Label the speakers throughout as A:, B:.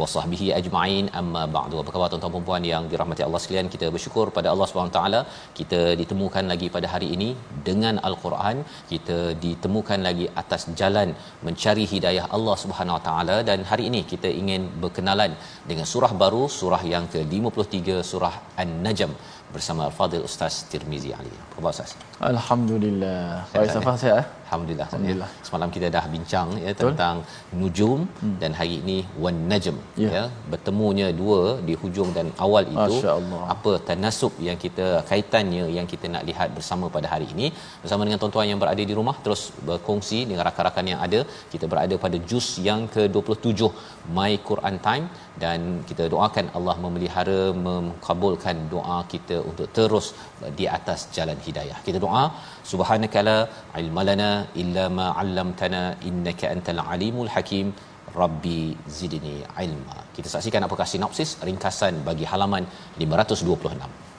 A: wa sahbihi ajma'in. Amma ba'du. Apa khabar tuan-tuan dan puan yang dirahmati Allah sekalian? Kita bersyukur pada Allah Subhanahu taala kita ditemukan lagi pada hari ini dengan al-Quran. Kita ditemukan lagi atas jalan mencari hidayah Allah Subhanahu wa taala dan hari ini kita ingin berkenalan dengan surah baru, surah yang ke-53 surah An-Najm bersama Al-Fadhil Ustaz Tirmizi Ali. Apa khabar Ustaz?
B: Alhamdulillah. Baik sihat eh?
A: Alhamdulillah.
B: Alhamdulillah.
A: Semalam kita dah bincang ya tentang nujum
B: Hmm.
A: dan hari ini wan najm
B: Ya.
A: ya. Bertemunya dua di hujung dan awal itu apa tanasub yang kita kaitannya yang kita nak lihat bersama pada hari ini bersama dengan tuan-tuan yang berada di rumah terus berkongsi dengan rakan-rakan yang ada. Kita berada pada juz yang ke-27 My Quran Time dan kita doakan Allah memelihara mengabulkan doa kita untuk terus di atas jalan hidayah. Kita doa subhanakala ilmalana illa ma 'allamtana innaka antal alimul hakim rabbi zidni ilma. Kita saksikan apakah sinopsis ringkasan bagi halaman 526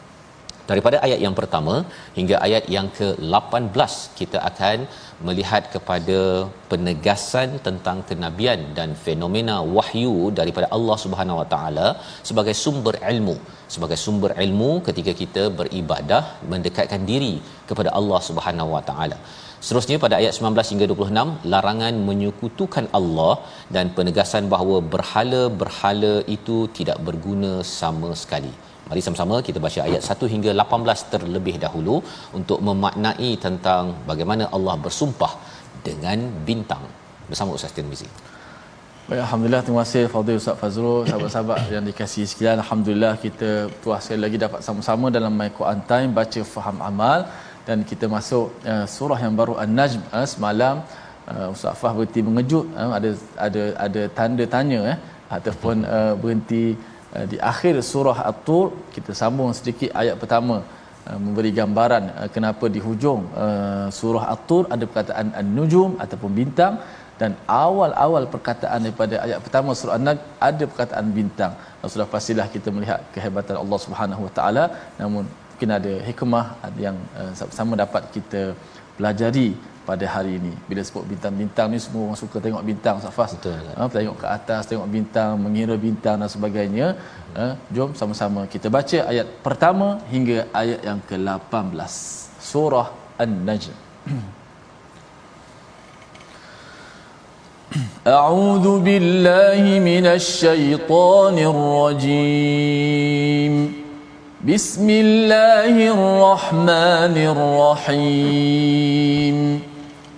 A: daripada ayat yang pertama hingga ayat yang ke-18 kita akan melihat kepada penegasan tentang kenabian dan fenomena wahyu daripada Allah Subhanahu Wa Taala sebagai sumber ilmu sebagai sumber ilmu ketika kita beribadah mendekatkan diri kepada Allah Subhanahu Wa Taala Seterusnya pada ayat 19 hingga 26 larangan menyekutukan Allah dan penegasan bahawa berhala-berhala itu tidak berguna sama sekali. Mari sama-sama kita baca ayat 1 hingga 18 terlebih dahulu untuk memaknai tentang bagaimana Allah bersumpah dengan bintang. Bersama Ustaz Tirmizi.
B: Baik, Alhamdulillah. Terima kasih Fadil Ustaz Fazrul sahabat-sahabat yang dikasihi sekalian. Alhamdulillah kita puas sekali lagi dapat sama-sama dalam My Quran Time baca faham amal. Dan kita masuk uh, surah yang baru An-Najm uh, semalam uh, Ustaz Fah berhenti mengejut uh, ada ada ada tanda tanya eh ataupun uh, berhenti uh, di akhir surah At-Tur kita sambung sedikit ayat pertama uh, memberi gambaran uh, kenapa di hujung surah At-Tur ada perkataan An-Nujum ataupun bintang dan awal-awal perkataan daripada ayat pertama surah An-Najm ada perkataan bintang. Sudah pastilah kita melihat kehebatan Allah Subhanahu Wa Taala namun mungkin ada hikmah yang sama dapat kita pelajari pada hari ini. Bila sebut bintang-bintang ni semua orang suka tengok bintang Safas.
A: Betul.
B: Ha, tengok ke atas, tengok bintang, mengira bintang dan sebagainya. Ha, jom sama-sama kita baca ayat pertama hingga ayat yang ke-18. Surah An-Najm. أعوذ بالله من الشيطان الرجيم بسم الله الرحمن الرحيم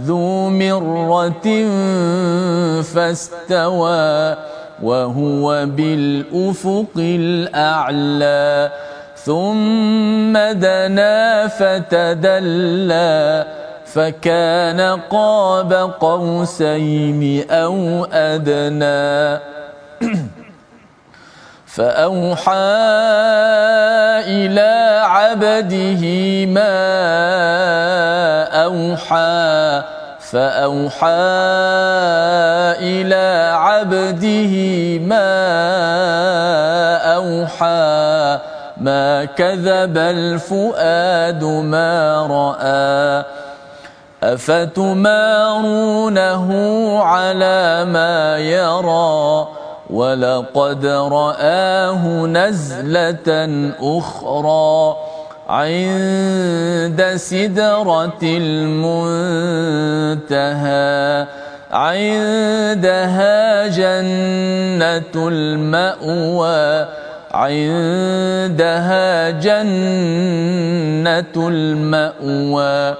B: ذو مرة فاستوى وهو بالأفق الأعلى ثم دنا فتدلى فكان قاب قوسين أو أدنى. فأوحى إلى عبده ما أوحى فأوحى إلى عبده ما أوحى. ما كذب الفؤاد ما رأى. أفتمارونه على ما يرى؟ ولقد رآه نزلة أخرى عند سدرة المنتهى عندها جنة المأوى عندها جنة المأوى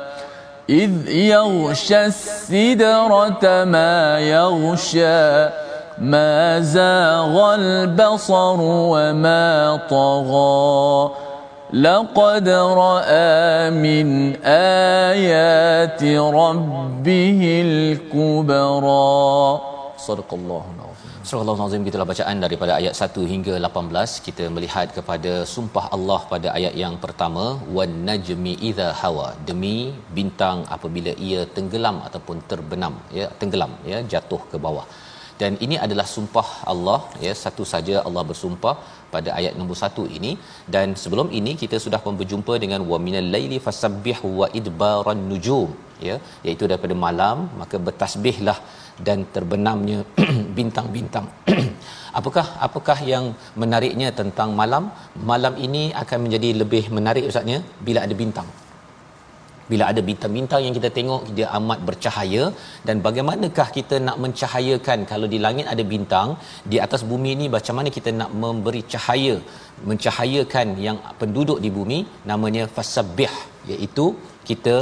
B: إذ يغشى السدرة ما يغشى ما زاغ البصر وما طغى لقد راى من ايات ربه الكبرى صدق الله
A: Surah Al-Azim gitulah bacaan daripada ayat 1 hingga 18 kita melihat kepada sumpah Allah pada ayat yang pertama wan najmi idza hawa demi bintang apabila ia tenggelam ataupun terbenam ya tenggelam ya jatuh ke bawah dan ini adalah sumpah Allah ya satu saja Allah bersumpah pada ayat nombor satu ini. Dan sebelum ini kita sudah berjumpa dengan wa minal laili fasabbih wa idbaran nujum ya iaitu daripada malam maka bertasbihlah dan terbenamnya bintang-bintang. Apakah apakah yang menariknya tentang malam? Malam ini akan menjadi lebih menarik ustaznya bila ada bintang bila ada bintang-bintang yang kita tengok dia amat bercahaya. Dan bagaimanakah kita nak mencahayakan? Kalau di langit ada bintang di atas bumi ini macam mana kita nak memberi cahaya? Mencahayakan yang penduduk di bumi namanya fasabbih iaitu kita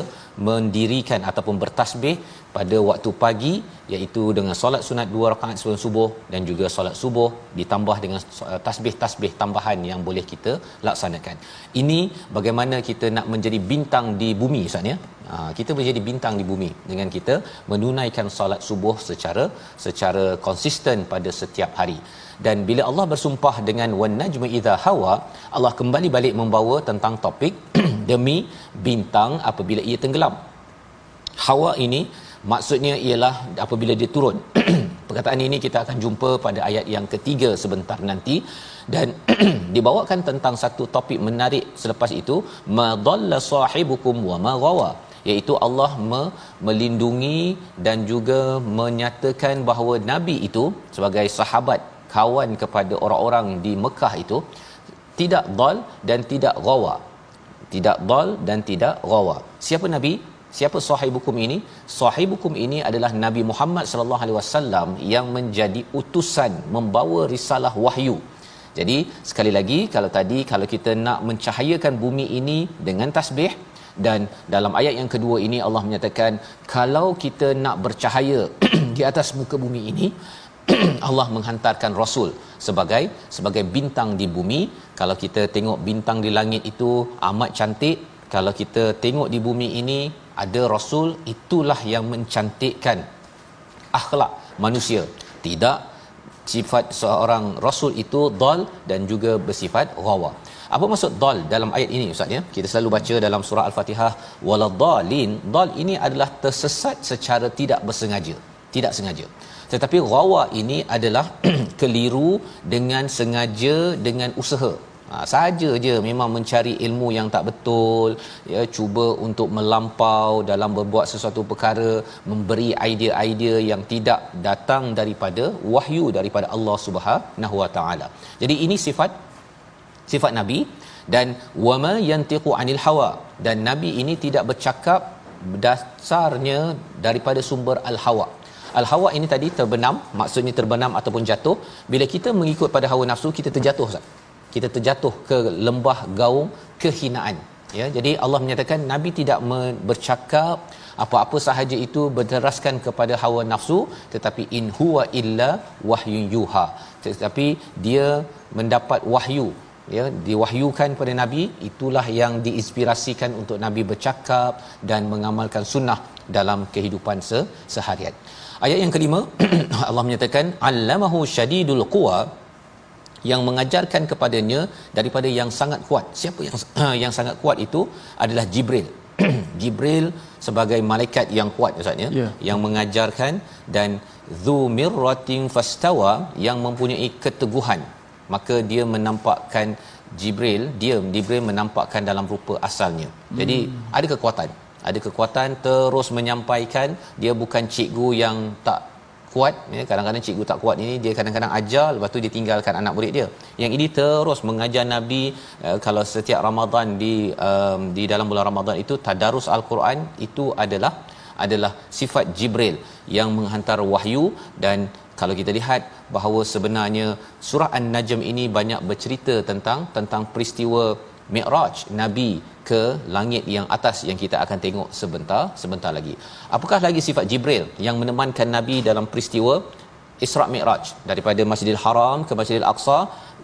A: mendirikan ataupun bertasbih pada waktu pagi iaitu dengan solat sunat dua rakaat sebelum subuh dan juga solat subuh ditambah dengan tasbih-tasbih tambahan yang boleh kita laksanakan. Ini bagaimana kita nak menjadi bintang di bumi Ustaz ya. Ha, kita menjadi bintang di bumi dengan kita menunaikan solat subuh secara secara konsisten pada setiap hari. Dan bila Allah bersumpah dengan wan najmi idza hawa, Allah kembali balik membawa tentang topik demi bintang apabila ia tenggelam. Hawa ini maksudnya ialah apabila dia turun. Perkataan ini kita akan jumpa pada ayat yang ketiga sebentar nanti. Dan dibawakan tentang satu topik menarik selepas itu. Madalla sahibukum wa ma ghawa. Iaitu Allah me- melindungi dan juga menyatakan bahawa nabi itu sebagai sahabat kawan kepada orang-orang di Mekah itu tidak dal dan tidak ghawa. Tidak dal dan tidak ghawa. Siapa nabi Siapa sahibukum ini? Sahibukum ini adalah Nabi Muhammad sallallahu alaihi wasallam yang menjadi utusan membawa risalah wahyu. Jadi sekali lagi kalau tadi kalau kita nak mencahayakan bumi ini dengan tasbih dan dalam ayat yang kedua ini Allah menyatakan kalau kita nak bercahaya di atas muka bumi ini Allah menghantarkan rasul sebagai sebagai bintang di bumi kalau kita tengok bintang di langit itu amat cantik kalau kita tengok di bumi ini ada rasul itulah yang mencantikkan akhlak manusia. Tidak sifat seorang rasul itu dal dan juga bersifat ghawa. Apa maksud dal dalam ayat ini ustaz ya? Kita selalu baca dalam surah al-fatihah waladhalin dal ini adalah tersesat secara tidak bersengaja. Tidak sengaja. Tetapi ghawa ini adalah keliru dengan sengaja dengan usaha Ha, saja je memang mencari ilmu yang tak betul ya cuba untuk melampau dalam berbuat sesuatu perkara memberi idea-idea yang tidak datang daripada wahyu daripada Allah Subhanahu Wa Taala. Jadi ini sifat sifat nabi. Dan wama yantiqu anil hawa dan nabi ini tidak bercakap dasarnya daripada sumber al hawa al hawa ini tadi terbenam maksudnya terbenam ataupun jatuh. Bila kita mengikut pada hawa nafsu kita terjatuh Ustaz kita terjatuh ke lembah gaung kehinaan. Ya jadi Allah menyatakan nabi tidak bercakap apa-apa sahaja itu berteraskan kepada hawa nafsu tetapi in huwa illa wahyu yuha. Tetapi dia mendapat wahyu. Ya diwahyukan kepada nabi itulah yang diinspirasikan untuk nabi bercakap dan mengamalkan sunnah dalam kehidupan se- seharian. Ayat yang kelima Allah menyatakan allamahu syadidul quwa yang mengajarkan kepadanya daripada yang sangat kuat. Siapa yang yang sangat kuat itu adalah jibril. Jibril sebagai malaikat yang kuat ustaz ya
B: Ya.
A: yang mengajarkan dan dzu mirratin fastawa yang mempunyai keteguhan. Maka dia menampakkan Jibril dia Jibril menampakkan dalam rupa asalnya. Jadi ada kekuatan. Ada kekuatan terus menyampaikan. Dia bukan cikgu yang tak kuat ya kadang-kadang cikgu tak kuat ini dia kadang-kadang ajar lepas tu dia tinggalkan anak murid dia. Yang ini terus mengajar nabi uh, kalau setiap Ramadan di um, di dalam bulan Ramadan itu tadarus al-Quran itu adalah adalah sifat Jibril yang menghantar wahyu. Dan kalau kita lihat bahawa sebenarnya surah An-Najm ini banyak bercerita tentang tentang peristiwa Mi'raj Nabi ke langit yang atas yang kita akan tengok sebentar sebentar lagi. Apakah lagi sifat Jibril yang menemankan Nabi dalam peristiwa? Isra Mi'raj daripada Masjidil Haram ke Masjidil Aqsa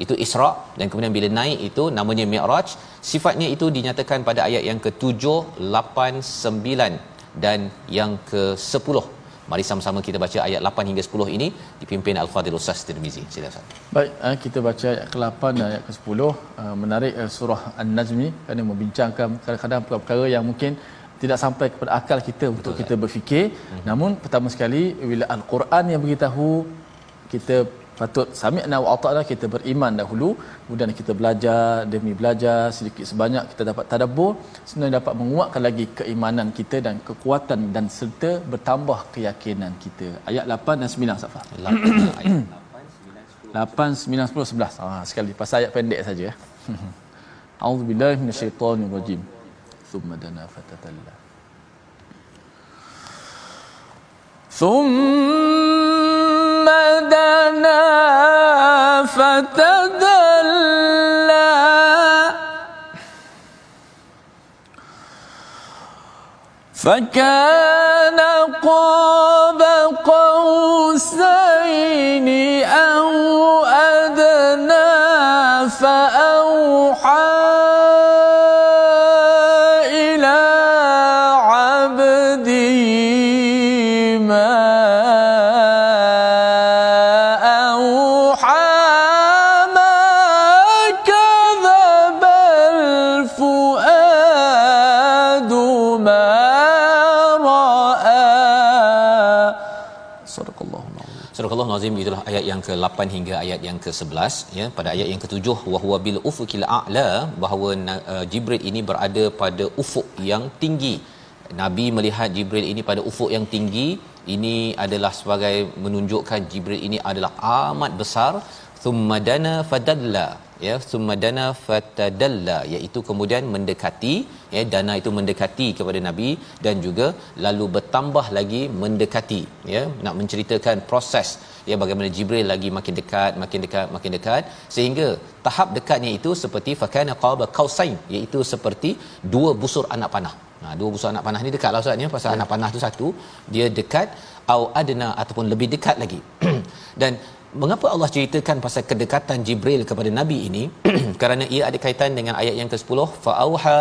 A: itu Isra. Dan kemudian bila naik itu namanya Mi'raj. Sifatnya itu dinyatakan pada ayat yang ke-7 8 9 dan yang ke-10 Mari sama-sama kita baca ayat 8 hingga 10 ini dipimpin Al-Fadhil Ustaz Tirmizi. Sila Ustaz.
B: Baik, eh, kita baca ayat ke-8 dan ayat ke-10. Eh, menarik eh, surah An-Najm ni kerana membincangkan kadang-kadang perkara yang mungkin tidak sampai kepada akal kita Betul, untuk kita berfikir. Hmm. Namun pertama sekali bila Al-Quran yang beritahu kita patut sami'na wa ata'na kita beriman dahulu kemudian kita belajar demi belajar sedikit sebanyak kita dapat tadabbur sebenarnya dapat menguatkan lagi keimanan kita dan kekuatan dan serta bertambah keyakinan kita. Ayat 8 dan 9 Safar 8 9 10 11 ah sekali. Pasal ayat pendek saja. Ya A'udzubillahi minasyaitonirrajim. Thumma dana fatatalla. ثم فتدلى. فكان قاب قوسين
A: yang ke-8 hingga ayat yang ke-11 ya pada ayat yang ke-7 wa huwa bil ufuqil a'la bahawa uh, Jibril ini berada pada ufuk yang tinggi. Nabi melihat Jibril ini pada ufuk yang tinggi. Ini adalah sebagai menunjukkan Jibril ini adalah amat besar. Thumma fadalla ya thumma fatadalla iaitu kemudian mendekati ya dana itu mendekati kepada nabi dan juga lalu bertambah lagi mendekati ya nak menceritakan proses ya bagaimana jibril lagi makin dekat makin dekat makin dekat sehingga tahap dekatnya itu seperti fakana qaba qausain iaitu seperti dua busur anak panah. Ha, dua busur anak panah ni dekat lah Ustaz ya pasal anak panah tu satu dia dekat au adna ataupun lebih dekat lagi. Dan mengapa Allah ceritakan pasal kedekatan Jibril kepada nabi ini kerana ia ada kaitan dengan ayat yang ke-10 fa auha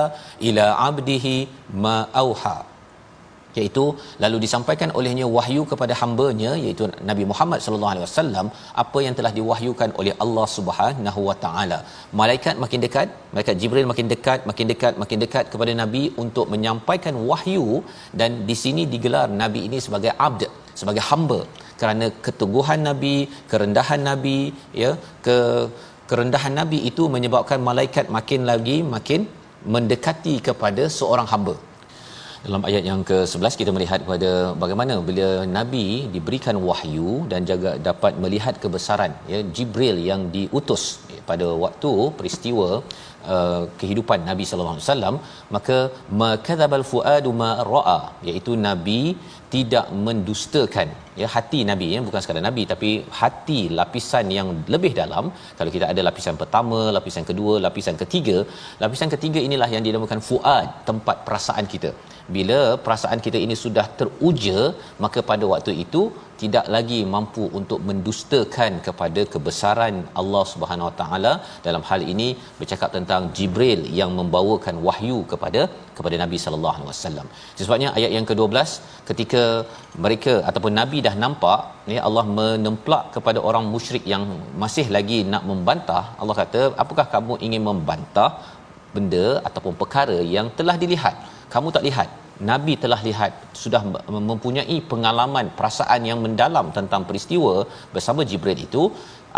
A: ila abdihi ma auha iaitu lalu disampaikan olehnya wahyu kepada hamba-Nya iaitu Nabi Muhammad sallallahu alaihi wasallam apa yang telah diwahyukan oleh Allah Subhanahu wa taala. Malaikat makin dekat, malaikat Jibril makin dekat, makin dekat, makin dekat kepada nabi untuk menyampaikan wahyu dan di sini digelar nabi ini sebagai abd, sebagai hamba kerana keteguhan nabi, kerendahan nabi ya, ke kerendahan nabi itu menyebabkan malaikat makin lagi makin mendekati kepada seorang hamba. Dalam ayat yang ke-11 kita melihat kepada bagaimana bila nabi diberikan wahyu dan juga dapat melihat kebesaran ya Jibril yang diutus pada waktu peristiwa uh, kehidupan Nabi sallallahu alaihi wasallam maka makadzabal fuadu ma raa iaitu nabi tidak mendustakan ya hati nabi ya bukan sekadar nabi tapi hati lapisan yang lebih dalam. Kalau kita ada lapisan pertama lapisan kedua lapisan ketiga lapisan ketiga inilah yang dinamakan fuad tempat perasaan kita. Bila perasaan kita ini sudah teruja maka pada waktu itu tidak lagi mampu untuk mendustakan kepada kebesaran Allah Subhanahu Wa Taala. Dalam hal ini bercakap tentang Jibril yang membawakan wahyu kepada kepada Nabi sallallahu alaihi wasallam. Sebabnya ayat yang ke-12 ketika mereka ataupun Nabi dah nampak ya Allah menemplak kepada orang musyrik yang masih lagi nak membantah Allah kata apakah kamu ingin membantah benda ataupun perkara yang telah dilihat? Kamu tak lihat Nabi telah lihat sudah mempunyai pengalaman perasaan yang mendalam tentang peristiwa bersama Jibril itu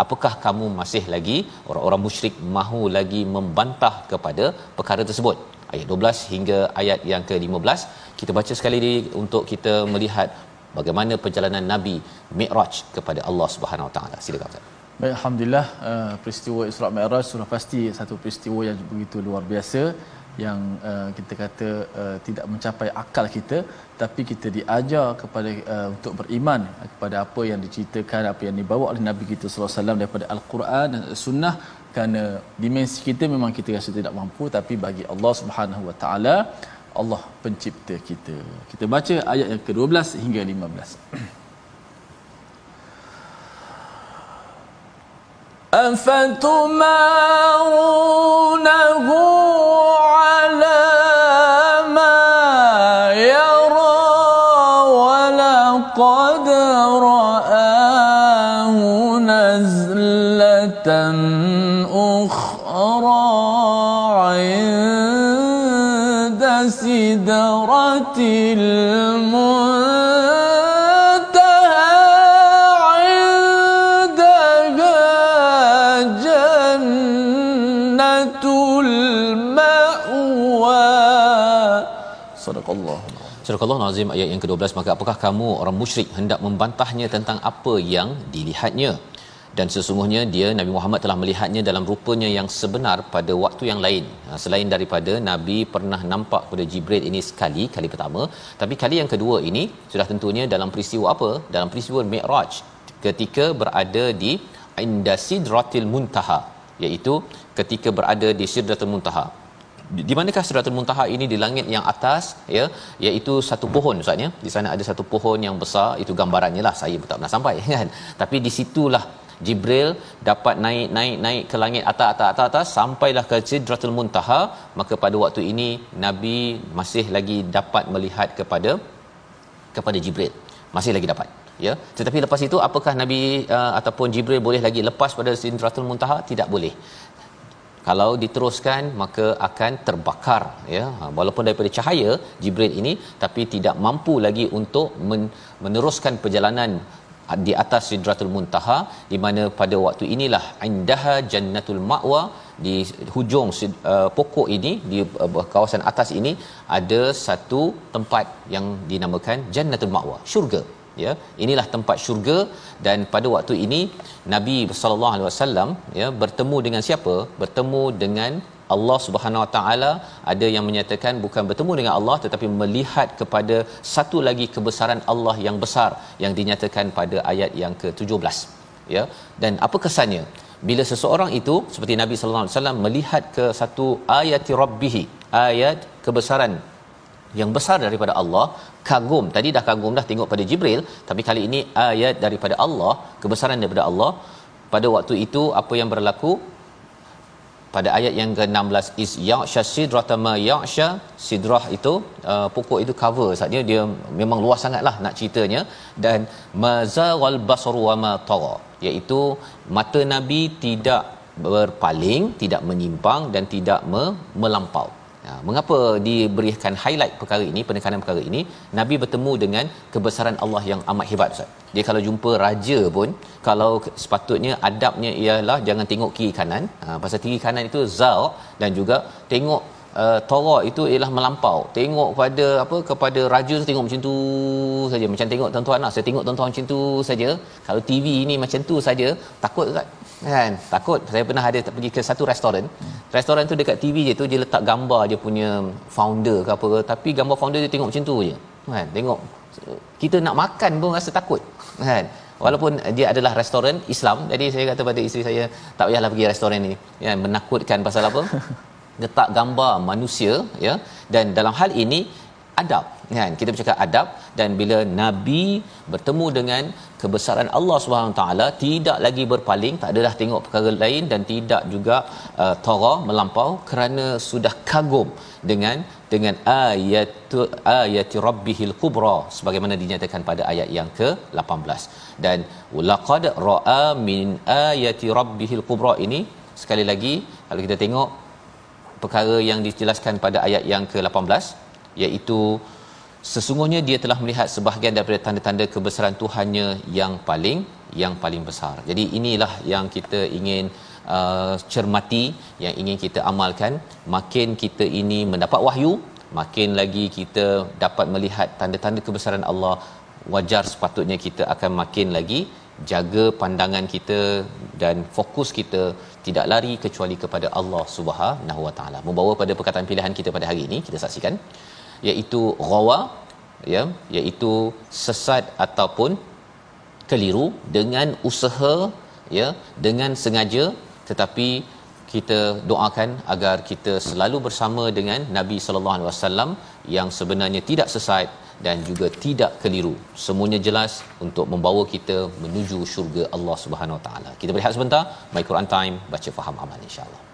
A: apakah kamu masih lagi orang-orang musyrik mahu lagi membantah kepada perkara tersebut? Ayat 12 hingga ayat yang ke-15 kita baca sekali lagi untuk kita melihat bagaimana perjalanan Nabi Mi'raj kepada Allah Subhanahu Wa Taala. Silakan Ustaz.
B: Baik, Alhamdulillah uh, peristiwa Isra' Mi'raj sudah pasti satu peristiwa yang begitu luar biasa yang uh, kita kata uh, tidak mencapai akal kita tapi kita diajar kepada uh, untuk beriman kepada apa yang diceritakan apa yang dibawa oleh Nabi kita sallallahu alaihi wasallam daripada al-Quran dan sunnah kerana dimensi kita memang kita rasa tidak mampu tapi bagi Allah Subhanahu wa taala Allah pencipta kita. Kita baca ayat yang ke-12 hingga 15. أفتمارونه على ما يرى ولقد رآه نزلة أخرى عند سدرة Allah.
A: Surah Allah Nazim ayat yang ke-12 maka apakah kamu orang musyrik hendak membantahnya tentang apa yang dilihatnya? Dan sesungguhnya dia Nabi Muhammad telah melihatnya dalam rupanya yang sebenar pada waktu yang lain. Ha, selain daripada Nabi pernah nampak pada Jibril ini sekali kali pertama. Tapi kali yang kedua ini sudah tentunya dalam peristiwa apa? Dalam peristiwa Mi'raj ketika berada di Indasidratil Muntaha iaitu ketika berada di Sidratul Muntaha di manakah Sidratul Muntaha ini di langit yang atas ya? Iaitu satu pohon ustaz ya? Di sana ada satu pohon yang besar itu gambarannya lah. Saya pun tak pernah sampai kan? Tapi di situlah Jibril dapat naik naik naik ke langit atas atas atas atas sampailah ke Sidratul Muntaha. Maka pada waktu ini Nabi masih lagi dapat melihat kepada kepada Jibril. Masih lagi dapat ya? Tetapi lepas itu apakah Nabi uh, ataupun Jibril boleh lagi lepas pada Sidratul Muntaha? Tidak boleh kalau diteruskan maka akan terbakar ya. Ha, walaupun daripada cahaya Jibril ini tapi tidak mampu lagi untuk men- meneruskan perjalanan di atas Sidratul Muntaha di mana pada waktu inilah indaha jannatul ma'wa di hujung uh, pokok ini di uh, kawasan atas ini ada satu tempat yang dinamakan jannatul ma'wa syurga ya inilah tempat syurga. Dan pada waktu ini Nabi sallallahu alaihi wasallam ya bertemu dengan siapa? Bertemu dengan Allah Subhanahu Wa Taala. Ada yang menyatakan bukan bertemu dengan Allah tetapi melihat kepada satu lagi kebesaran Allah yang besar yang dinyatakan pada ayat yang ke-17 ya dan apa kesannya? Bila seseorang itu seperti Nabi sallallahu alaihi wasallam melihat ke satu ayat rabbih ayat kebesaran yang besar daripada Allah kagum. Tadi dah kagum dah tengok pada Jibril tapi kali ini ayat daripada Allah kebesaran daripada Allah. Pada waktu itu apa yang berlaku? Pada ayat yang ke-16 is ya'sha sidrata ma ya'sha sidrah itu uh, pokok itu cover. Saja dia memang luas sangatlah nak ceritanya. Dan mazaghal basaru wa ma tara iaitu mata nabi tidak berpaling tidak menyimpang dan tidak me- melampau Ya, mengapa diberikan highlight perkara ini, penekanan perkara ini? Nabi bertemu dengan kebesaran Allah yang amat hebat Ustaz. Dia kalau jumpa raja pun, kalau sepatutnya adabnya ialah jangan tengok kiri kanan. Ha, pasal kiri kanan itu zal dan juga tengok uh, Torah itu ialah melampau. Tengok pada apa kepada raja tengok macam tu saja. Macam tengok tuan-tuan lah. Saya tengok tuan-tuan macam tu saja. Kalau TV ni macam tu saja, takut tak? Kan? Takut. Saya pernah ada pergi ke satu restoran. Restoran tu dekat TV je tu dia letak gambar dia punya founder ke apa. Tapi gambar founder dia tengok macam tu je. Kan? Tengok kita nak makan pun rasa takut. Kan? Walaupun dia adalah restoran Islam, jadi saya kata pada isteri saya tak payahlah pergi restoran ni. Ya, menakutkan pasal apa? letak gambar manusia ya dan dalam hal ini adab. Kan? Kita bercakap adab dan bila nabi bertemu dengan kebesaran Allah Subhanahu taala tidak lagi berpaling tak adalah tengok perkara lain dan tidak juga uh, tara melampau kerana sudah kagum dengan dengan ayat ayati rabbihil kubra sebagaimana dinyatakan pada ayat yang ke-18 dan laqad ra'a min ayati rabbihil kubra ini sekali lagi kalau kita tengok perkara yang dijelaskan pada ayat yang ke-18 iaitu sesungguhnya dia telah melihat sebahagian daripada tanda-tanda kebesaran Tuhannya yang paling yang paling besar. Jadi inilah yang kita ingin uh, cermati, yang ingin kita amalkan. Makin kita ini mendapat wahyu, makin lagi kita dapat melihat tanda-tanda kebesaran Allah, wajar sepatutnya kita akan makin lagi jaga pandangan kita dan fokus kita tidak lari kecuali kepada Allah Subhanahu Wa Taala. Membawa pada perkataan pilihan kita pada hari ini kita saksikan iaitu ghawa ya iaitu sesat ataupun keliru dengan usaha ya dengan sengaja tetapi kita doakan agar kita selalu bersama dengan Nabi sallallahu alaihi wasallam yang sebenarnya tidak sesat dan juga tidak keliru. Semuanya jelas untuk membawa kita menuju syurga Allah Subhanahu Wa Taala. Kita berehat sebentar. My Quran Time baca faham amal insya-Allah.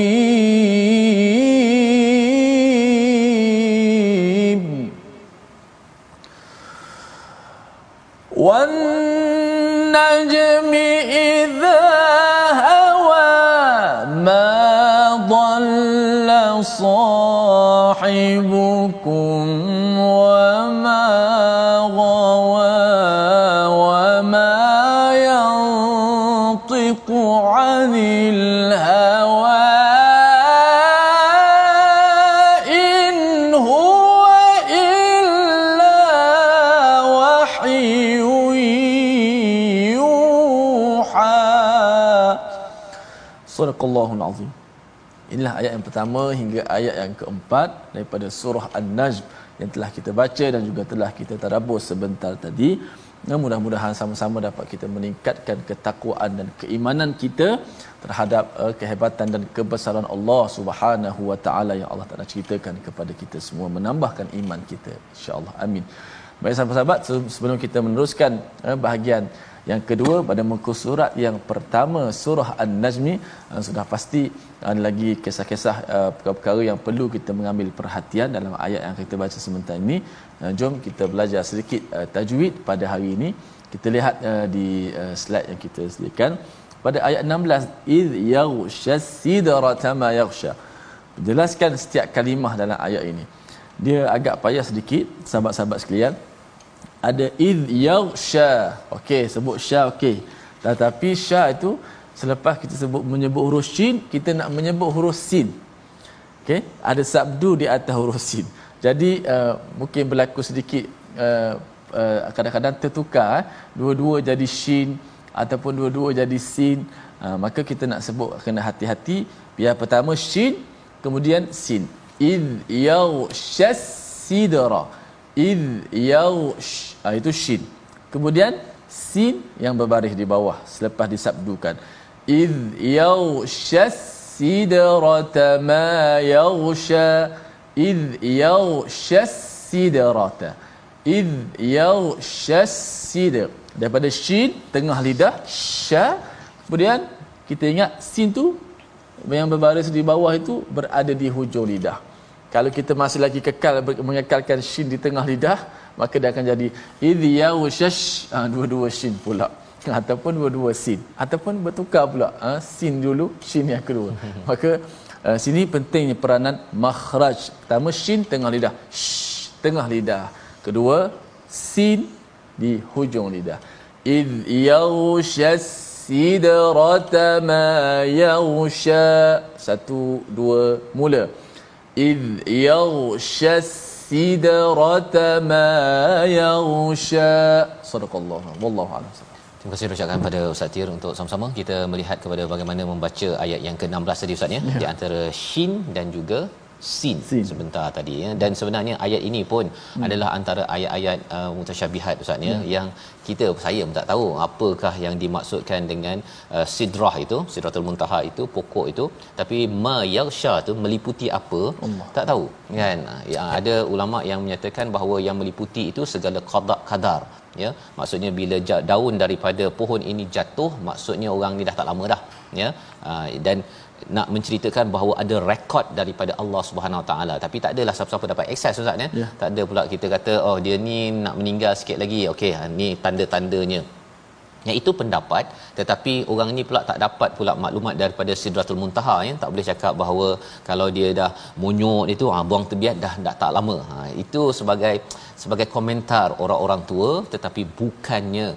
B: Sadaqallahul Azim. Inilah ayat yang pertama hingga ayat yang keempat daripada surah An-Najm yang telah kita baca dan juga telah kita tadabbur sebentar tadi. Dan mudah-mudahan sama-sama dapat kita meningkatkan ketakwaan dan keimanan kita terhadap uh, kehebatan dan kebesaran Allah Subhanahu wa taala yang Allah Taala ceritakan kepada kita semua menambahkan iman kita insya-Allah amin Baik sahabat-sahabat sebelum kita meneruskan uh, bahagian yang kedua pada muka surat yang pertama surah An-Najmi uh, sudah pasti ada lagi kisah-kisah uh, perkara-perkara yang perlu kita mengambil perhatian dalam ayat yang kita baca sebentar ini. Jom kita belajar sedikit tajwid pada hari ini. Kita lihat di slide yang kita sediakan pada ayat 16 id yaghshas sidrata ma yaghsha. Jelaskan setiap kalimah dalam ayat ini. Dia agak payah sedikit sahabat-sahabat sekalian ada id yaghsha. Okey sebut sya okey. Tetapi sya itu selepas kita sebut menyebut huruf shin kita nak menyebut huruf sin. Okey ada sabdu di atas huruf sin. Jadi uh, mungkin berlaku sedikit uh, uh, kadang-kadang tertukar eh. dua-dua jadi shin ataupun dua-dua jadi sin. Uh, maka kita nak sebut kena hati-hati. Biar pertama shin kemudian sin. Id yaghshas sidra id yaghsh ah, itu shin. Kemudian sin yang berbaris di bawah selepas disabdukan. Id yaghshas sidrata ma yaghsha id yaghshas sidrata. Id yaghshas sidr. Daripada shin tengah lidah sya kemudian kita ingat sin tu yang berbaris di bawah itu berada di hujung lidah kalau kita masih lagi kekal mengekalkan shin di tengah lidah maka dia akan jadi idh yaghshash ha, dua-dua shin pula. Ataupun dua-dua sin. Ataupun bertukar pula ha, sin dulu shin yang kedua. Maka uh, sini pentingnya peranan makhraj. Pertama shin tengah lidah. Shh, tengah lidah. Kedua sin di hujung lidah. Idh yaghshas sidrata ma yaghsha satu dua mula idh yaghshas sidrata ma yaghsha sadaqallahu wallahu a'lam.
A: Terima kasih ucapkan pada Ustaz Tir untuk sama-sama kita melihat kepada bagaimana membaca ayat yang ke-16 tadi Ustaz ya, ya. di antara shin dan juga sin, sin. sebentar tadi ya dan sebenarnya ayat ini pun hmm. adalah antara ayat-ayat uh, mutasyabihat Ustaz ya hmm. yang kita saya pun tak tahu apakah yang dimaksudkan dengan uh, sidrah itu sidratul muntaha itu pokok itu tapi ma yarsha tu meliputi apa Allah. tak tahu kan yang ada ulama yang menyatakan bahawa yang meliputi itu segala qada qadar ya maksudnya bila daun daripada pohon ini jatuh maksudnya orang ni dah tak lama dah ya uh, dan nak menceritakan bahawa ada rekod daripada Allah Subhanahu Wa Taala. Tapi tak adalah siapa-siapa dapat akses ustaz ya? Yeah. tak ada pula kita kata oh dia ni nak meninggal sikit lagi. Okey ha, ni tanda-tandanya. Yang itu pendapat. Tetapi orang ini pula tak dapat pula maklumat daripada Sidratul Muntaha ya? Tak boleh cakap bahawa kalau dia dah monyok itu ha, buang tebiat dah dah tak lama. Ha, itu sebagai sebagai komentar orang-orang tua tetapi bukannya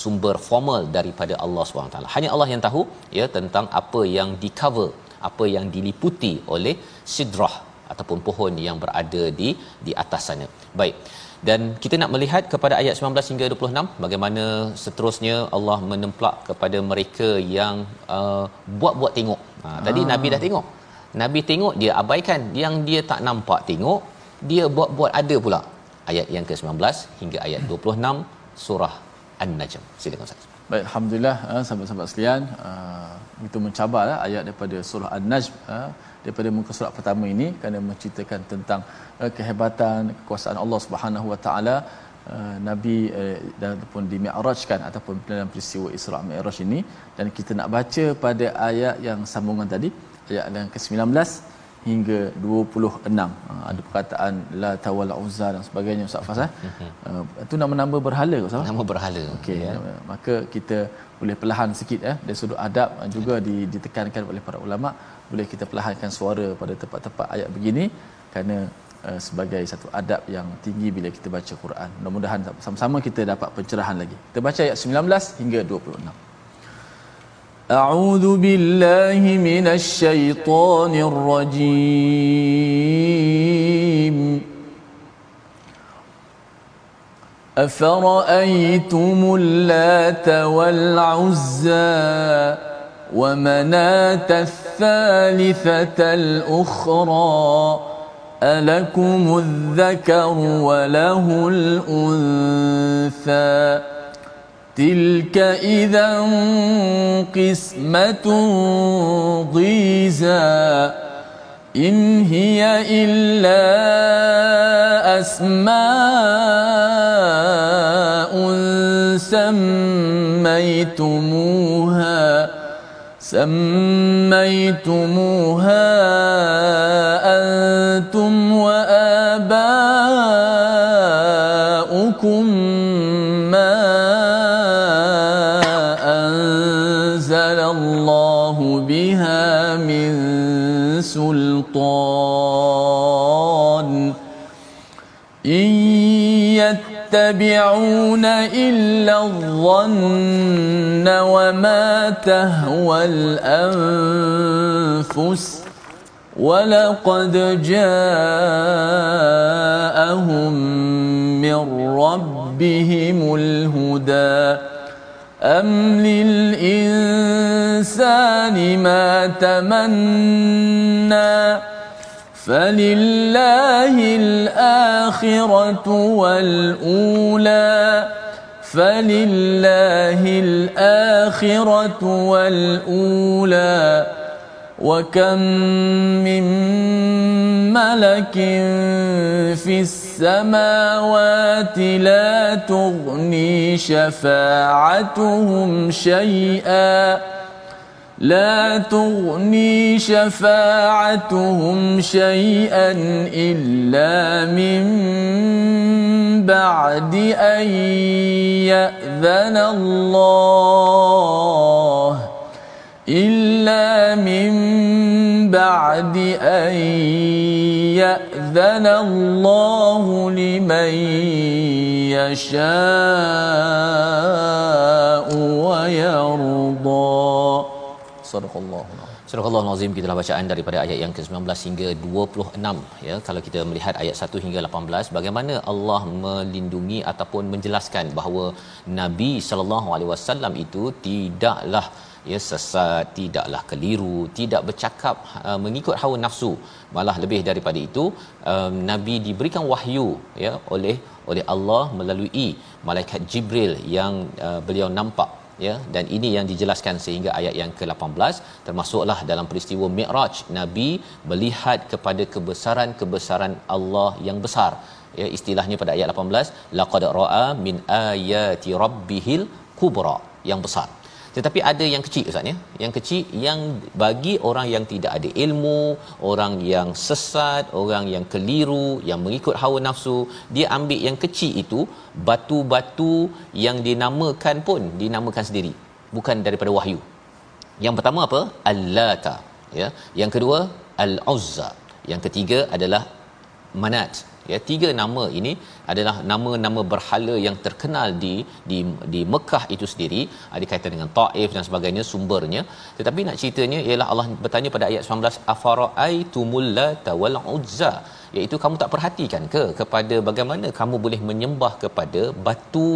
A: sumber formal daripada Allah SWT. Hanya Allah yang tahu ya tentang apa yang di cover, apa yang diliputi oleh sidrah ataupun pohon yang berada di di atas sana. Baik. Dan kita nak melihat kepada ayat 19 hingga 26 bagaimana seterusnya Allah menemplak kepada mereka yang uh, buat-buat tengok. Ha, tadi ah. Nabi dah tengok. Nabi tengok dia abaikan yang dia tak nampak tengok dia buat-buat ada pula. Ayat yang ke-19 hingga ayat 26 surah An-Najm. Silakan Ustaz.
B: Baik, alhamdulillah uh, sahabat-sahabat sekalian, uh, itu mencabarlah ayat daripada surah An-Najm uh, daripada muka surat pertama ini kerana menceritakan tentang kehebatan kekuasaan Allah Subhanahu Wa Taala Nabi dan ataupun di Mi'rajkan ataupun dalam peristiwa Isra Mi'raj ini dan kita nak baca pada ayat yang sambungan tadi ayat yang ke-19 hingga 26 uh, ada perkataan la tawal uzza dan sebagainya Ustaz Fas eh? Uh, itu nama-nama berhala Ustaz?
A: Nama berhala
B: okey ya. maka kita boleh perlahan sikit eh dari sudut adab uh, juga di, ditekankan oleh para ulama boleh kita perlahankan suara pada tempat-tempat ayat begini kerana uh, sebagai satu adab yang tinggi bila kita baca Quran. Mudah-mudahan sama-sama kita dapat pencerahan lagi. Kita baca ayat 19 hingga 26 أعوذ بالله من الشيطان الرجيم. أفرأيتم اللات والعزى ومناة الثالثة الأخرى؟ ألكم الذكر وله الأنثى. تلك إذا قسمة ضيزى إن هي إلا أسماء سميتموها سميتموها سلطان. إن يتبعون إلا الظن وما تهوى الأنفس. ولقد جاءهم من ربهم الهدى. أم للإنسان ما تمنى فلله الآخرة والأولى فلله الآخرة والأولى وكم من ملك في السماوات لا تغني شفاعتهم شيئا لا تغني شفاعتهم شيئا إلا من بعد أن يأذن الله إلا من بعد أن يأذن الله لمن يشاء ويرضى صدق الله
A: Surah Allah Nazim kita bacaan daripada ayat yang ke-19 hingga 26 ya kalau kita melihat ayat 1 hingga 18 bagaimana Allah melindungi ataupun menjelaskan bahawa Nabi sallallahu alaihi wasallam itu tidaklah ya sesat tidaklah keliru tidak bercakap uh, mengikut hawa nafsu. Malah lebih daripada itu um, nabi diberikan wahyu ya oleh oleh Allah melalui malaikat Jibril yang uh, beliau nampak ya. Dan ini yang dijelaskan sehingga ayat yang ke-18 termasuklah dalam peristiwa Mi'raj Nabi melihat kepada kebesaran-kebesaran Allah yang besar ya. Istilahnya pada ayat 18 laqad ra'a min ayati rabbihil kubra yang besar tetapi ada yang kecil ustaz ya. Yang kecil yang bagi orang yang tidak ada ilmu orang yang sesat orang yang keliru yang mengikut hawa nafsu dia ambil yang kecil itu batu-batu yang dinamakan pun dinamakan sendiri. Bukan daripada wahyu. Yang pertama apa? Allata ya. Yang kedua al-uzza. Yang ketiga adalah manat ya tiga nama ini adalah nama-nama berhala yang terkenal di di di Mekah itu sendiri. Ada kaitan dengan Taif dan sebagainya sumbernya. Tetapi nak ceritanya ialah Allah bertanya pada ayat 19 afara'aitumul lata wal uzza? Iaitu kamu tak perhatikan ke kepada bagaimana kamu boleh menyembah kepada batu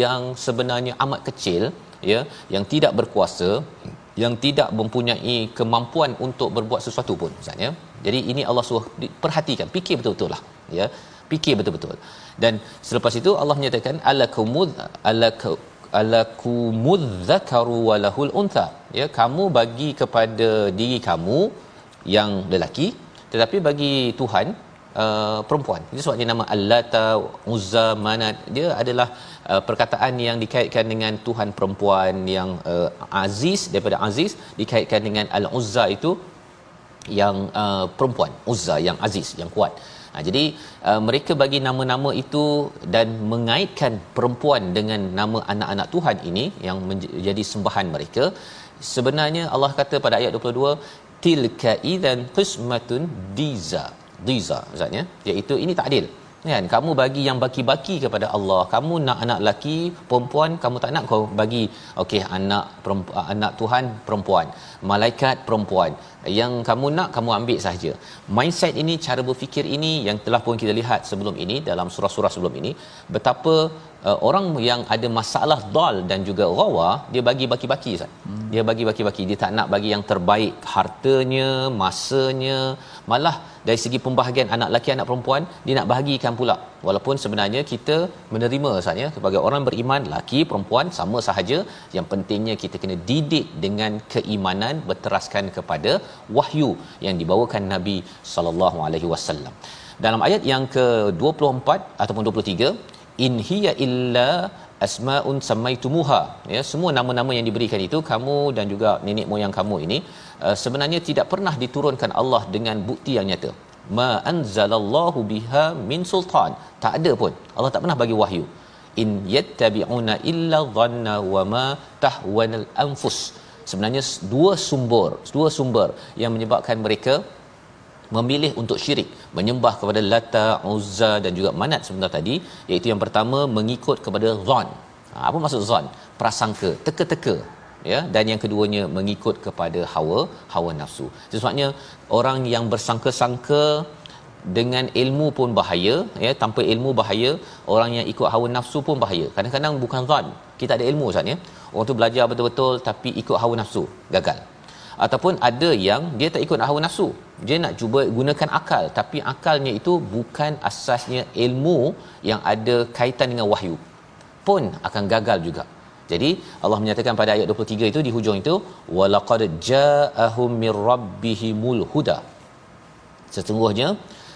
A: yang sebenarnya amat kecil ya yang tidak berkuasa yang tidak mempunyai kemampuan untuk berbuat sesuatu pun? Ustaz ya. Jadi ini Allah suruh perhatikan, fikir betul-betul lah ya. Fikir betul-betul. Dan selepas itu Allah menyatakan alakumud alaku alakumud zakaru walahul untha. Ya, kamu bagi kepada diri kamu yang lelaki tetapi bagi Tuhan uh, perempuan. Itu sebab dia nama Allata, Uzza, Manat. Dia adalah uh, perkataan yang dikaitkan dengan Tuhan perempuan yang uh, aziz daripada aziz dikaitkan dengan Al-Uzza itu yang uh, perempuan, Uzza yang aziz, yang kuat. Ha, jadi uh, mereka bagi nama-nama itu dan mengaitkan perempuan dengan nama anak-anak Tuhan ini yang menjadi sembahan mereka. Sebenarnya Allah kata pada ayat 22 tilka idzan qismatun diza diza maksudnya iaitu ini tak adil kan kamu bagi yang baki-baki kepada Allah. Kamu nak anak lelaki perempuan kamu tak nak kau bagi okey anak perempuan anak Tuhan perempuan. Malaikat perempuan. Yang kamu nak kamu ambil saja mindset ini cara berfikir ini yang telah pun kita lihat sebelum ini dalam surah-surah sebelum ini betapa uh, orang yang ada masalah dal dan juga rawa dia bagi baki-baki Ustaz. Hmm. Dia bagi baki-baki. Dia tak nak bagi yang terbaik hartanya, masanya, malah dari segi pembahagian anak lelaki anak perempuan dia nak bahagikan pula. Walaupun sebenarnya kita menerima ya sebagai orang beriman lelaki perempuan sama sahaja yang pentingnya kita kena didik dengan keimanan berteraskan kepada wahyu yang dibawakan Nabi sallallahu alaihi wasallam. Dalam ayat yang ke-24 ataupun 23 in hiya illa asmaun samaitumuha ya semua nama-nama yang diberikan itu kamu dan juga nenek moyang kamu ini uh, sebenarnya tidak pernah diturunkan Allah dengan bukti yang nyata. Ma anzalallahu biha min sultan. Tak ada pun. Allah tak pernah bagi wahyu. In yattabi'una illa dhanna wa ma tahwanal anfus. Sebenarnya dua sumber dua sumber yang menyebabkan mereka memilih untuk syirik menyembah kepada Lata, Uzza dan juga Manat sebentar tadi iaitu yang pertama mengikut kepada zon. Ha, apa maksud zon? Prasangka, teka-teka ya? Dan yang keduanya mengikut kepada hawa hawa nafsu. Sebabnya orang yang bersangka-sangka dengan ilmu pun bahaya ya? Tanpa ilmu bahaya orang yang ikut hawa nafsu pun bahaya. Kadang-kadang bukan zon. Kita ada ilmu Ustaz ya? Orang tu belajar betul-betul tapi ikut hawa nafsu gagal. Ataupun ada yang dia tak ikut hawa nafsu dia nak cuba gunakan akal. Tapi akalnya itu bukan asasnya ilmu yang ada kaitan dengan wahyu. Pun akan gagal juga. Jadi Allah menyatakan pada ayat 23 itu di hujung itu walaqad ja'ahum mir rabbihimul huda. Sesungguhnya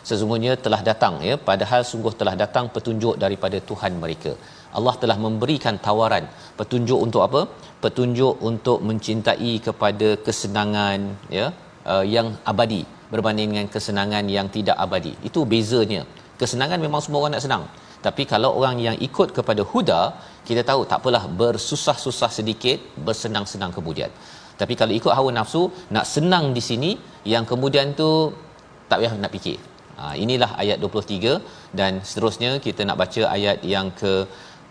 A: sesungguhnya telah datang ya. Padahal sungguh telah datang petunjuk daripada Tuhan mereka. Allah telah memberikan tawaran. Petunjuk untuk apa? Petunjuk untuk mencintai kepada kesenangan ya uh, yang abadi berbanding dengan kesenangan yang tidak abadi. Itu bezanya. Kesenangan memang semua orang nak senang. Tapi kalau orang yang ikut kepada huda kita tahu tak apalah bersusah-susah sedikit bersenang-senang kemudian. Tapi kalau ikut hawa nafsu nak senang di sini yang kemudian tu tak payah nak fikir. Ha, inilah ayat 23 dan seterusnya kita nak baca ayat yang ke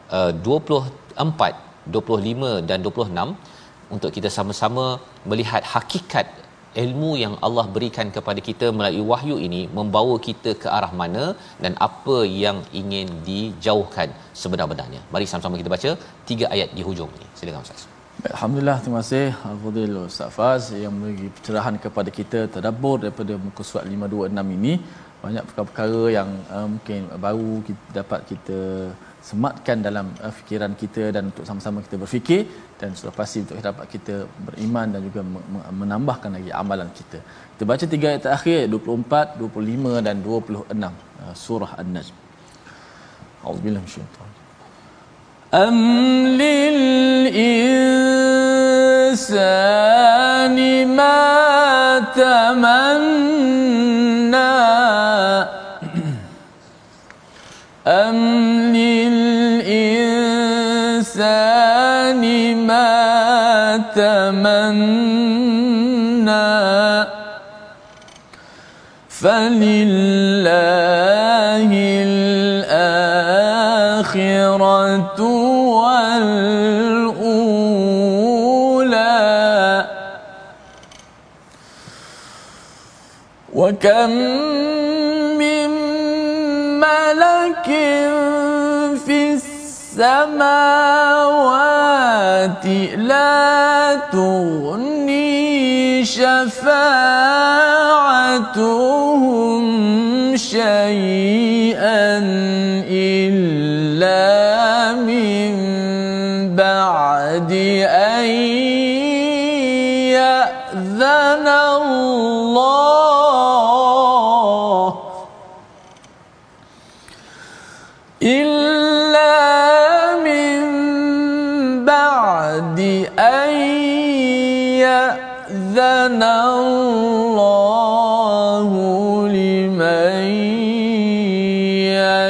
A: uh, 24 25 dan 26 untuk kita sama-sama melihat hakikat ilmu yang Allah berikan kepada kita melalui wahyu ini membawa kita ke arah mana dan apa yang ingin dijauhkan sebenar-benarnya. Mari sama-sama kita baca tiga ayat di hujung ini. Silakan Ustaz.
B: Alhamdulillah terima kasih Al-Fadhil Ustaz Faz yang memberi pencerahan kepada kita tadabbur daripada muka surat 526 ini banyak perkara-perkara yang uh, mungkin baru kita dapat kita sematkan dalam uh, fikiran kita dan untuk sama-sama kita berfikir dan sudah pasti untuk dapat kita beriman dan juga menambahkan lagi amalan kita. Kita baca tiga ayat terakhir 24, 25 dan 26 ah, surah An-Najm. Auzubillahi minasyaitan. Am lil insani ma tamanna Am lil insani تمنى فلله الآخرة والأولى. وكم من ملك في السماوات لا تغني شفاعتهم شيئا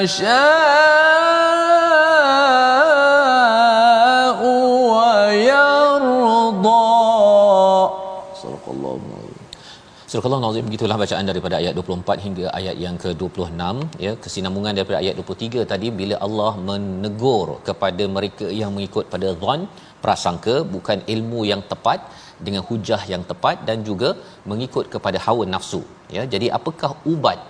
B: يشاء ويرضى صدق الله العظيم
A: Surah Al-Nazim begitulah bacaan daripada ayat 24 hingga ayat yang ke-26 ya kesinambungan daripada ayat 23 tadi bila Allah menegur kepada mereka yang mengikut pada zon prasangka bukan ilmu yang tepat dengan hujah yang tepat dan juga mengikut kepada hawa nafsu ya jadi apakah ubat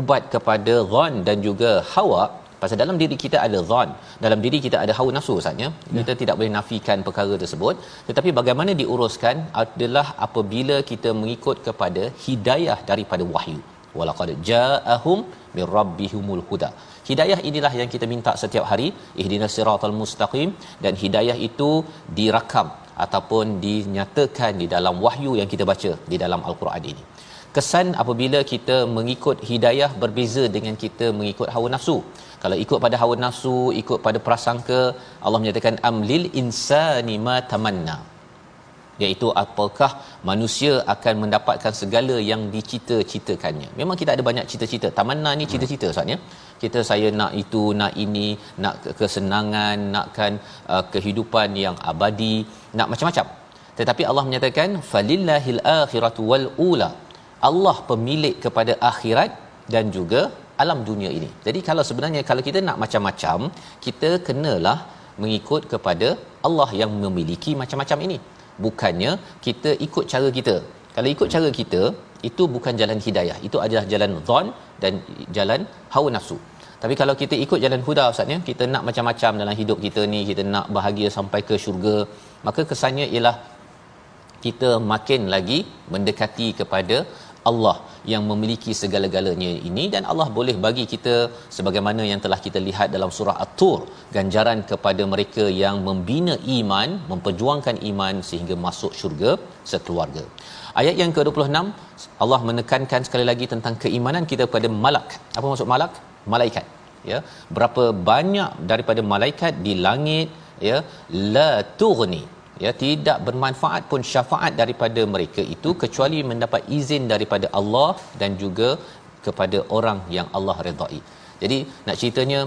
A: ubat kepada zon dan juga hawa. Pasal dalam diri kita ada zon dalam diri kita ada hawa nafsu ustaznya ya. kita tidak boleh nafikan perkara tersebut. Tetapi bagaimana diuruskan adalah apabila kita mengikut kepada hidayah daripada wahyu. Walaqad ja'ahum mir rabbihumul huda. Hidayah inilah yang kita minta setiap hari ihdinas siratal mustaqim dan hidayah itu dirakam ataupun dinyatakan di dalam wahyu yang kita baca di dalam al-Quran ini kesan apabila kita mengikut hidayah berbeza dengan kita mengikut hawa nafsu. Kalau ikut pada hawa nafsu ikut pada prasangka Allah menyatakan amlil insani ma tamanna. Iaitu apakah manusia akan mendapatkan segala yang dicita-citakannya? Memang kita ada banyak cita-cita. Tamanna ni cita-cita ustaz ya? Kita saya nak itu nak ini nak kesenangan nakkan uh, kehidupan yang abadi nak macam-macam. Tetapi Allah menyatakan falillahil akhiratu wal ula Allah pemilik kepada akhirat dan juga alam dunia ini. Jadi kalau sebenarnya kalau kita nak macam-macam, kita kenalah mengikut kepada Allah yang memiliki macam-macam ini. Bukannya kita ikut cara kita. Kalau ikut cara kita, itu bukan jalan hidayah. Itu adalah jalan zon dan jalan hawa nafsu. Tapi kalau kita ikut jalan huda ustaznya, kita nak macam-macam dalam hidup kita ni, kita nak bahagia sampai ke syurga, maka kesannya ialah kita makin lagi mendekati kepada Allah yang memiliki segala-galanya ini dan Allah boleh bagi kita sebagaimana yang telah kita lihat dalam surah At-Tur ganjaran kepada mereka yang membina iman memperjuangkan iman sehingga masuk syurga sekeluarga. Ayat yang ke-26 Allah menekankan sekali lagi tentang keimanan kita kepada malak. Apa maksud malak? Malaikat ya. Berapa banyak daripada malaikat di langit ya la tughni ya tidak bermanfaat pun syafaat daripada mereka itu kecuali mendapat izin daripada Allah dan juga kepada orang yang Allah redai. Jadi nak ceritanya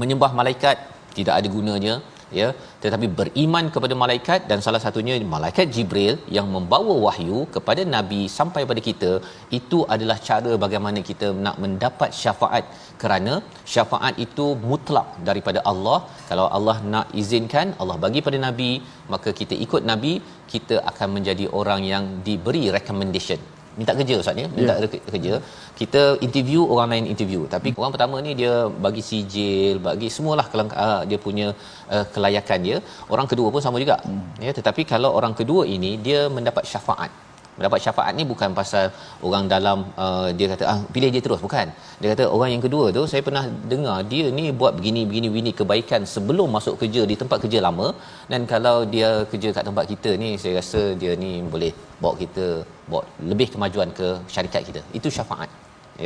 A: menyembah malaikat tidak ada gunanya ya. Tetapi beriman kepada malaikat dan salah satunya malaikat Jibril yang membawa wahyu kepada nabi sampai pada kita itu adalah cara bagaimana kita nak mendapat syafaat. Kerana syafaat itu mutlak daripada Allah. Kalau Allah nak izinkan Allah bagi pada nabi maka kita ikut nabi kita akan menjadi orang yang diberi recommendation minta kerja ustaz ya? Minta yeah. kerja. Kita interview orang lain interview. Tapi hmm. orang pertama ni dia bagi sijil bagi semualah kelengkap uh, dia punya uh, kelayakan dia. Orang kedua pun sama juga. Hmm. ya tetapi kalau orang kedua ini dia mendapat syafaat. Mendapat syafaat ni bukan pasal orang dalam uh, dia kata ah pilih dia terus. Bukan. Dia kata orang yang kedua tu saya pernah dengar dia ni buat begini begini begini kebaikan sebelum masuk kerja di tempat kerja lama. Dan kalau dia kerja kat tempat kita ni saya rasa dia ni boleh bawa kita bawa lebih kemajuan ke syarikat kita. Itu syafaat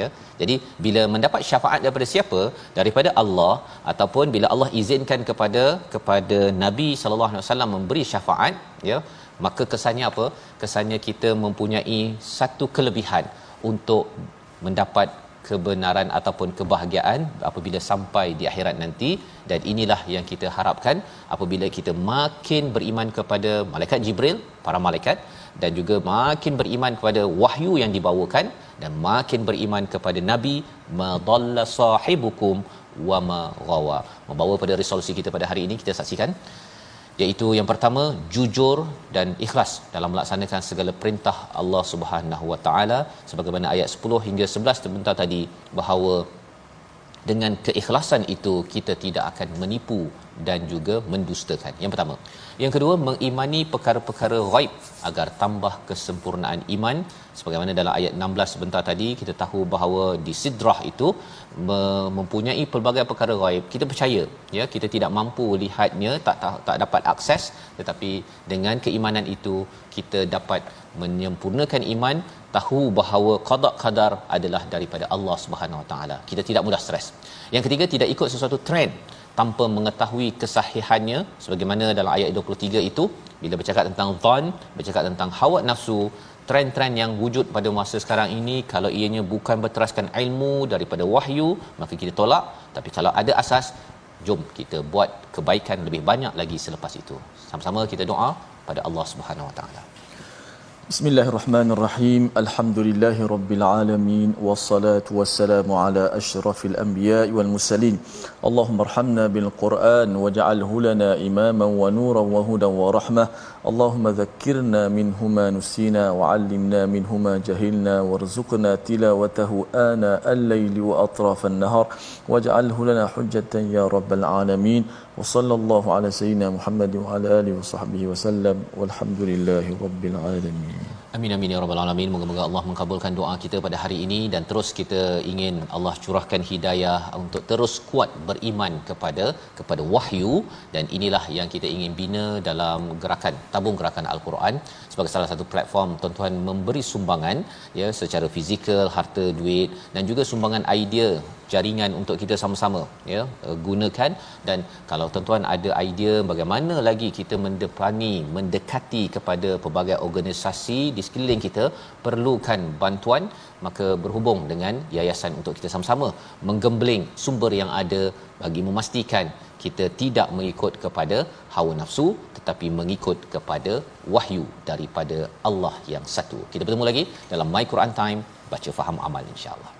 A: ya. Jadi bila mendapat syafaat daripada siapa? Daripada Allah ataupun bila Allah izinkan kepada kepada Nabi sallallahu alaihi wasallam memberi syafaat ya maka kesannya apa? Kesannya kita mempunyai satu kelebihan untuk mendapat kebenaran ataupun kebahagiaan apabila sampai di akhirat nanti. Dan inilah yang kita harapkan apabila kita makin beriman kepada malaikat Jibril para malaikat dan juga makin beriman kepada wahyu yang dibawakan dan makin beriman kepada nabi madalla sahibukum wa ghawa membawa pada resolusi kita pada hari ini kita saksikan iaitu yang pertama jujur dan ikhlas dalam melaksanakan segala perintah Allah Subhanahu Wa Taala sebagaimana ayat 10 hingga 11 sebentar tadi bahawa dengan keikhlasan itu kita tidak akan menipu dan juga mendustakan. Yang pertama. Yang kedua mengimani perkara-perkara ghaib agar tambah kesempurnaan iman sebagaimana dalam ayat 16 sebentar tadi kita tahu bahawa di sidrah itu mempunyai pelbagai perkara ghaib. Kita percaya ya kita tidak mampu lihatnya tak tak, tak dapat akses tetapi dengan keimanan itu kita dapat menyempurnakan iman tahu bahawa qada qadar adalah daripada Allah Subhanahu Wa Taala. Kita tidak mudah stres. Yang ketiga tidak ikut sesuatu trend tanpa mengetahui kesahihannya sebagaimana dalam ayat 23 itu bila bercakap tentang zon, bercakap tentang hawa nafsu, trend-trend yang wujud pada masa sekarang ini kalau ianya bukan berteraskan ilmu daripada wahyu, maka kita tolak. Tapi kalau ada asas, jom kita buat kebaikan lebih banyak lagi selepas itu. Sama-sama kita doa pada Allah Subhanahu Wa Taala.
B: بسم الله الرحمن الرحيم الحمد لله رب العالمين والصلاة والسلام على أشرف الأنبياء والمرسلين اللهم ارحمنا بالقرآن واجعله لنا إماما ونورا وهدى ورحمة اللهم ذكرنا منهما نسينا وعلمنا منهما جهلنا وارزقنا تلاوته آناء الليل وأطراف النهار واجعله لنا حجة يا رب العالمين وصلى الله على سيدنا محمد وعلى آله وصحبه وسلم والحمد لله رب العالمين
A: Amin amin ya rabbal alamin. Moga-moga Allah mengabulkan doa kita pada hari ini dan terus kita ingin Allah curahkan hidayah untuk terus kuat beriman kepada kepada wahyu dan inilah yang kita ingin bina dalam gerakan tabung gerakan al-Quran sebagai salah satu platform tuan-tuan memberi sumbangan ya secara fizikal, harta, duit dan juga sumbangan idea jaringan untuk kita sama-sama ya uh, gunakan. Dan kalau tuan-tuan ada idea bagaimana lagi kita mendepani mendekati kepada pelbagai organisasi di sekeliling kita perlukan bantuan maka berhubung dengan yayasan untuk kita sama-sama menggembling sumber yang ada bagi memastikan kita tidak mengikut kepada hawa nafsu tetapi mengikut kepada wahyu daripada Allah yang satu. Kita bertemu lagi dalam My Quran Time baca faham amal insya-Allah.